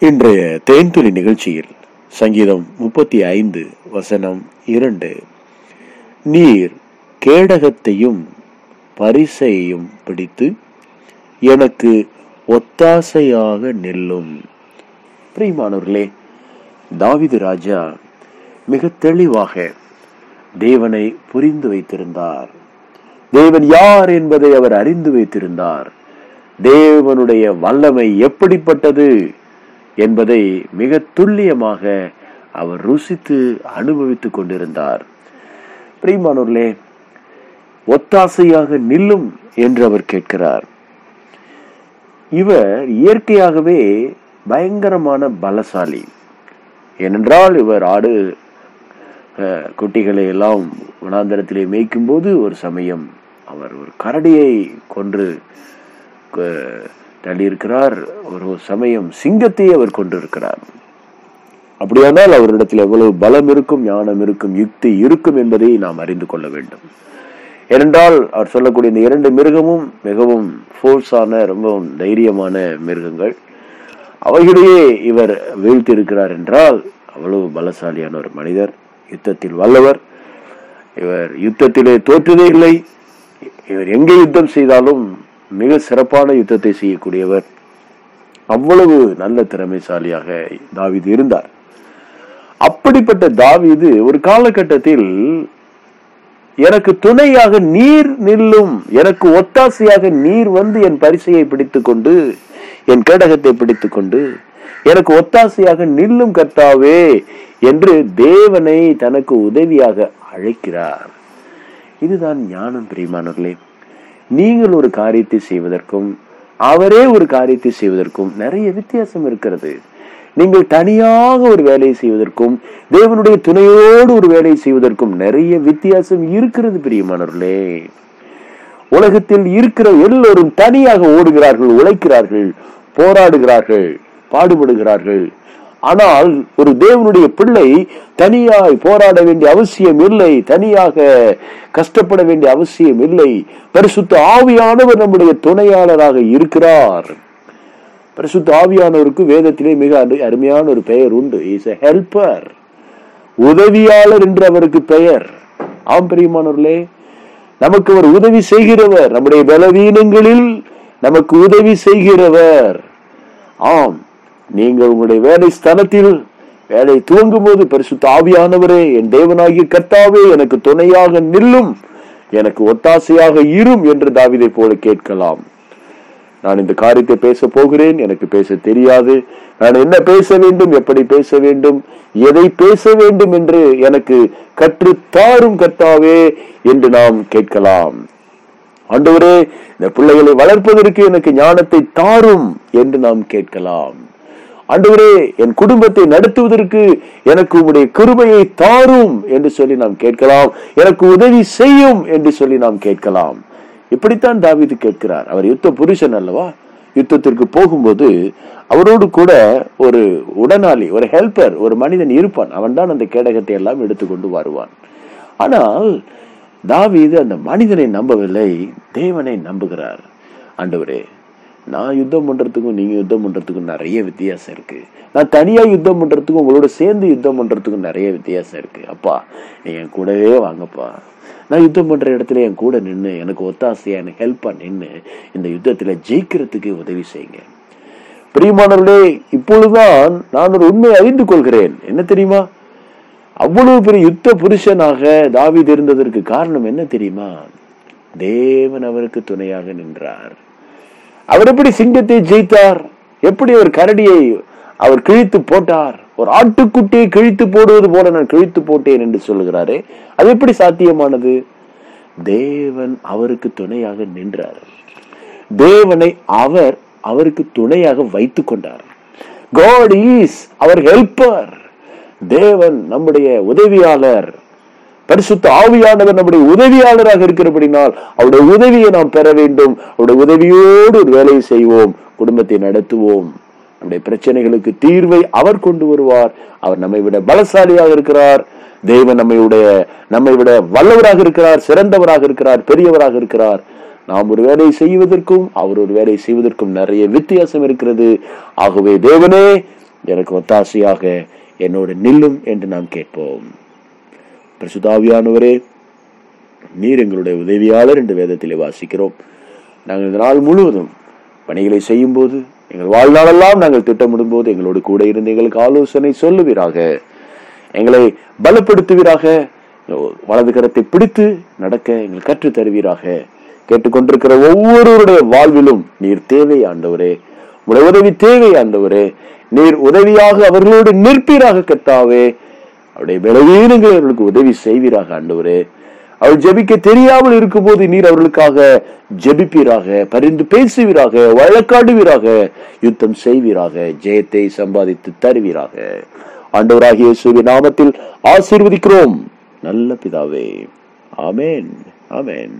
இன்றைய தேன்துளி நிகழ்ச்சியில் சங்கீதம் முப்பத்தி ஐந்து வசனம் இரண்டு. நீர் கேடகத்தையும் பரிசையையும் பிடித்து எனக்கு ஒத்தாசையாக நில்லும். பிரியமானவர்களே தாவிது ராஜா மிக தெளிவாக தேவனை புரிந்து வைத்திருந்தார். தேவன் யார் என்பதை அவர் அறிந்து வைத்திருந்தார். தேவனுடைய வல்லமை எப்படிப்பட்டது? என்பதை மிக துல்லியமாக அவர் ருசித்து அனுபவித்துக் கொண்டிருந்தார். பிரியமானவர்களே ஒத்தாசையாக நில்லும் என்று அவர் கேட்கிறார். இவர் இயற்கையாகவே பயங்கரமான பலசாலி. ஏனென்றால் இவர் ஆடு குட்டிகளை எல்லாம் வனாந்தரத்திலே மேய்க்கும் போது ஒரு சமயம் அவர் ஒரு கரடியை கொன்று தள்ளியிருக்கிறார். ஒரு சமயம் சிங்கத்தையே அவர் கொண்டிருக்கிறார் அப்படியானால் அவரிடத்தில் எவ்வளவு பலம் இருக்கும் ஞானம் இருக்கும் யுக்தி இருக்கும் என்பதை நாம் அறிந்து கொள்ள வேண்டும். ஏனென்றால் அவர் சொல்லக்கூடிய இந்த இரண்டு மிருகமும் மிகவும் ஃபோர்ஸான ரொம்பவும் தைரியமான மிருகங்கள். அவைகளையே இவர் வீழ்த்தி இருக்கிறார் என்றால் அவ்வளவு பலசாலியான ஒரு மனிதர் யுத்தத்தில் வல்லவர். இவர் யுத்தத்திலே தோற்றதே இல்லை. இவர் எங்கே யுத்தம் செய்தாலும் மிக சிறப்பான யுத்தத்தை செய்யக்கூடியவர். அவ்வளவு நல்ல திறமைசாலியாக தாவிது இருந்தார். அப்படிப்பட்ட தாவிது ஒரு காலகட்டத்தில் எனக்கு துணையாக நீர் நில்லும் எனக்கு ஒத்தாசையாக நீர் வந்து என் பரிசையை பிடித்துக் கொண்டு என் கேடகத்தை பிடித்துக் கொண்டு எனக்கு ஒத்தாசையாக நில்லும் கர்த்தாவே என்று தேவனை தனக்கு உதவியாக அழைக்கிறார். இதுதான் ஞானம் பிரியமானவர்களே. நீங்கள் ஒரு காரியத்தை செய்வதற்கும் அவரே ஒரு காரியத்தை செய்வதற்கும் நிறைய வித்தியாசம் இருக்கிறது. நீங்கள் தனியாக ஒரு வேலையை செய்வதற்கும் தேவனுடைய துணையோடு ஒரு வேலையை செய்வதற்கும் நிறைய வித்தியாசம் இருக்கிறது பிரியமானவர்களே. உலகத்தில் இருக்கிற எல்லோரும் தனியாக ஓடுகிறார்கள் உழைக்கிறார்கள் போராடுகிறார்கள் பாடுபடுகிறார்கள். ஆனால் ஒரு தேவனுடைய பிள்ளை தனியாய் போராட வேண்டிய அவசியம் இல்லை தனியாக கஷ்டப்பட வேண்டிய அவசியம் இல்லை. பரிசுத்த ஆவியானவர் நம்முடைய துணையாளராக இருக்கிறார். பரிசுத்த ஆவியானவருக்கு வேதத்திலே மிக அருமையான ஒரு பெயர் உண்டு. இஸ் எ ஹெல்பர் உதவியாளர் என்று அவருக்கு பெயர். ஆம் பிரியமானவர்களே நமக்கு அவர் உதவி செய்கிறவர். நம்முடைய பலவீனங்களில் நமக்கு உதவி செய்கிறவர். ஆம். நீங்கள் உங்களுடைய வேலை ஸ்தலத்தில் வேலை துவங்கும் போது பரிசு ஆவியானவரே என் தேவனாகிய கர்த்தாவே எனக்கு துணையாக நில்லும் எனக்கு ஒத்தாசையாக இரும் என்று தாவிதை போல கேட்கலாம். நான் இந்த காரியத்தை பேச போகிறேன் எனக்கு பேச தெரியாது. நான் என்ன பேச வேண்டும் எப்படி பேச வேண்டும் எதை பேச வேண்டும் என்று எனக்கு கற்று தாரும் கர்த்தாவே என்று நாம் கேட்கலாம். ஆண்டவரே இந்த பிள்ளைகளை வளர்ப்பதற்கு எனக்கு ஞானத்தை தாரும் என்று நாம் கேட்கலாம். ஆண்டவரே என் குடும்பத்தை நடத்துவதற்கு எனக்கு உம்முடைய கிருபையை தாரும் என்று சொல்லி நாம் கேட்கலாம். எனக்கு உதவி செய்யும் என்று சொல்லி நாம் கேட்கலாம். இப்படித்தான் தாவீது கேட்கிறார். அவர் யுத்த புருஷன் அல்லவா? யுத்தத்திற்கு போகும்போது அவரோடு கூட ஒரு உடனாளி ஒரு ஹெல்பர் ஒரு மனிதன் இருப்பான். அவன் தான் அந்த கேடகத்தை எல்லாம் எடுத்துக்கொண்டு வருவான். ஆனால் தாவீது அந்த மனிதனை நம்பவில்லை தேவனை நம்புகிறார். ஆண்டவரே நான் யுத்தம் பண்றதுக்கும் நீங்க யுத்தம் பண்றதுக்கும் நிறைய வித்தியாசம் இருக்கு. நான் தனியாக யுத்தம் பண்றதுக்கும் உங்களோட சேர்ந்து யுத்தம் பண்றதுக்கும் நிறைய வித்தியாசம் இருக்கு. அப்பா என் கூடவே வாங்கப்பா. நான் யுத்தம் பண்ற இடத்துல என் கூட நின்று எனக்கு ஒத்தாசையாக எனக்கு ஹெல்ப்பாக நின்று இந்த யுத்தத்துல ஜெயிக்கிறதுக்கு உதவி செய்யுங்க. பிரியமானவர்களே இப்பொழுதுதான் நான் ஒரு உண்மை அறிந்து கொள்கிறேன். என்ன தெரியுமா? அவ்வளவு பெரிய யுத்த புருஷனாக தாவீது இருந்ததற்கு காரணம் என்ன தெரியுமா? தேவன் அவருக்கு துணையாக நின்றார். அவர் எப்படி சிங்கத்தை ஜெயித்தார்? எப்படி ஒரு கரடியை அவர் கிழித்து போட்டார்? ஒரு ஆட்டுக்குட்டியை கிழித்து போடுவது போல நான் கிழித்து போட்டேன் என்று சொல்லுகிறாரே அது எப்படி சாத்தியமானது? தேவன் அவருக்கு துணையாக நின்றார். தேவனை அவர் அவருக்கு துணையாக வைத்துக் கொண்டார். காட் இஸ் அவர் ஹெல்ப்பர் தேவன் நம்முடைய உதவியாளர். பரிசுத்த ஆவியானவர் நம்முடைய உதவியாளராக இருக்கிறபடினால் அவருடைய உதவியை நாம் பெற வேண்டும். அவருடைய உதவியோடு ஒரு வேலையை செய்வோம். குடும்பத்தை நடத்துவோம். நம்முடைய பிரச்சனைகளுக்கு தீர்வை அவர் கொண்டு வருவார். அவர் நம்மை விட பலசாலியாக இருக்கிறார். தேவன் நம்மை நம்மை விட வல்லவராக இருக்கிறார். சிறந்தவராக இருக்கிறார். பெரியவராக இருக்கிறார். நாம் ஒரு வேலையை செய்வதற்கும் அவர் ஒரு வேலையை செய்வதற்கும் நிறைய வித்தியாசம் இருக்கிறது. ஆகவே தேவனே எனக்கு ஒத்தாசையாக என்னோடு நில்லும் என்று நாம் கேட்போம். பிரசுதாவியானவரே நீர் எங்களுடைய உதவியாளர் என்று வேதத்திலே வாசிக்கிறோம். நாங்கள் இந்த நாள் முழுவதும் பணிகளை செய்யும் போது எங்கள் வாழ்நாளெல்லாம் நாங்கள் திட்டமிடும் போது எங்களோடு கூட இருந்து எங்களுக்கு ஆலோசனை சொல்லுவீராக. எங்களை பலப்படுத்துவீராக. வலது கரத்தை பிடித்து நடக்க எங்கள் கற்றுத் தருவீராக. கேட்டுக்கொண்டிருக்கிற ஒவ்வொருவருடைய வாழ்விலும் நீர் தேவை ஆண்டவரே உடைய உதவி தேவை ஆண்டவரே நீர் உதவியாக அவர்களோடு நிற்பீராக கத்தாவே அவருடைய பலவீனங்களை அவர்களுக்கு உதவி செய்வீராக ஆண்டவரே. அவள் ஜெபிக்க தெரியாமல் இருக்கும்போது நீர் அவர்களுக்காக ஜெபிப்பீராக பரிந்து பேசுவீராக வழக்காடுவீராக யுத்தம் செய்வீராக ஜெயத்தை சம்பாதித்து தருவீராக. ஆண்டவராகிய சூரிய நாமத்தில் ஆசீர்வதிக்கிறோம். நல்ல பிதாவே. ஆமேன். ஆமேன்.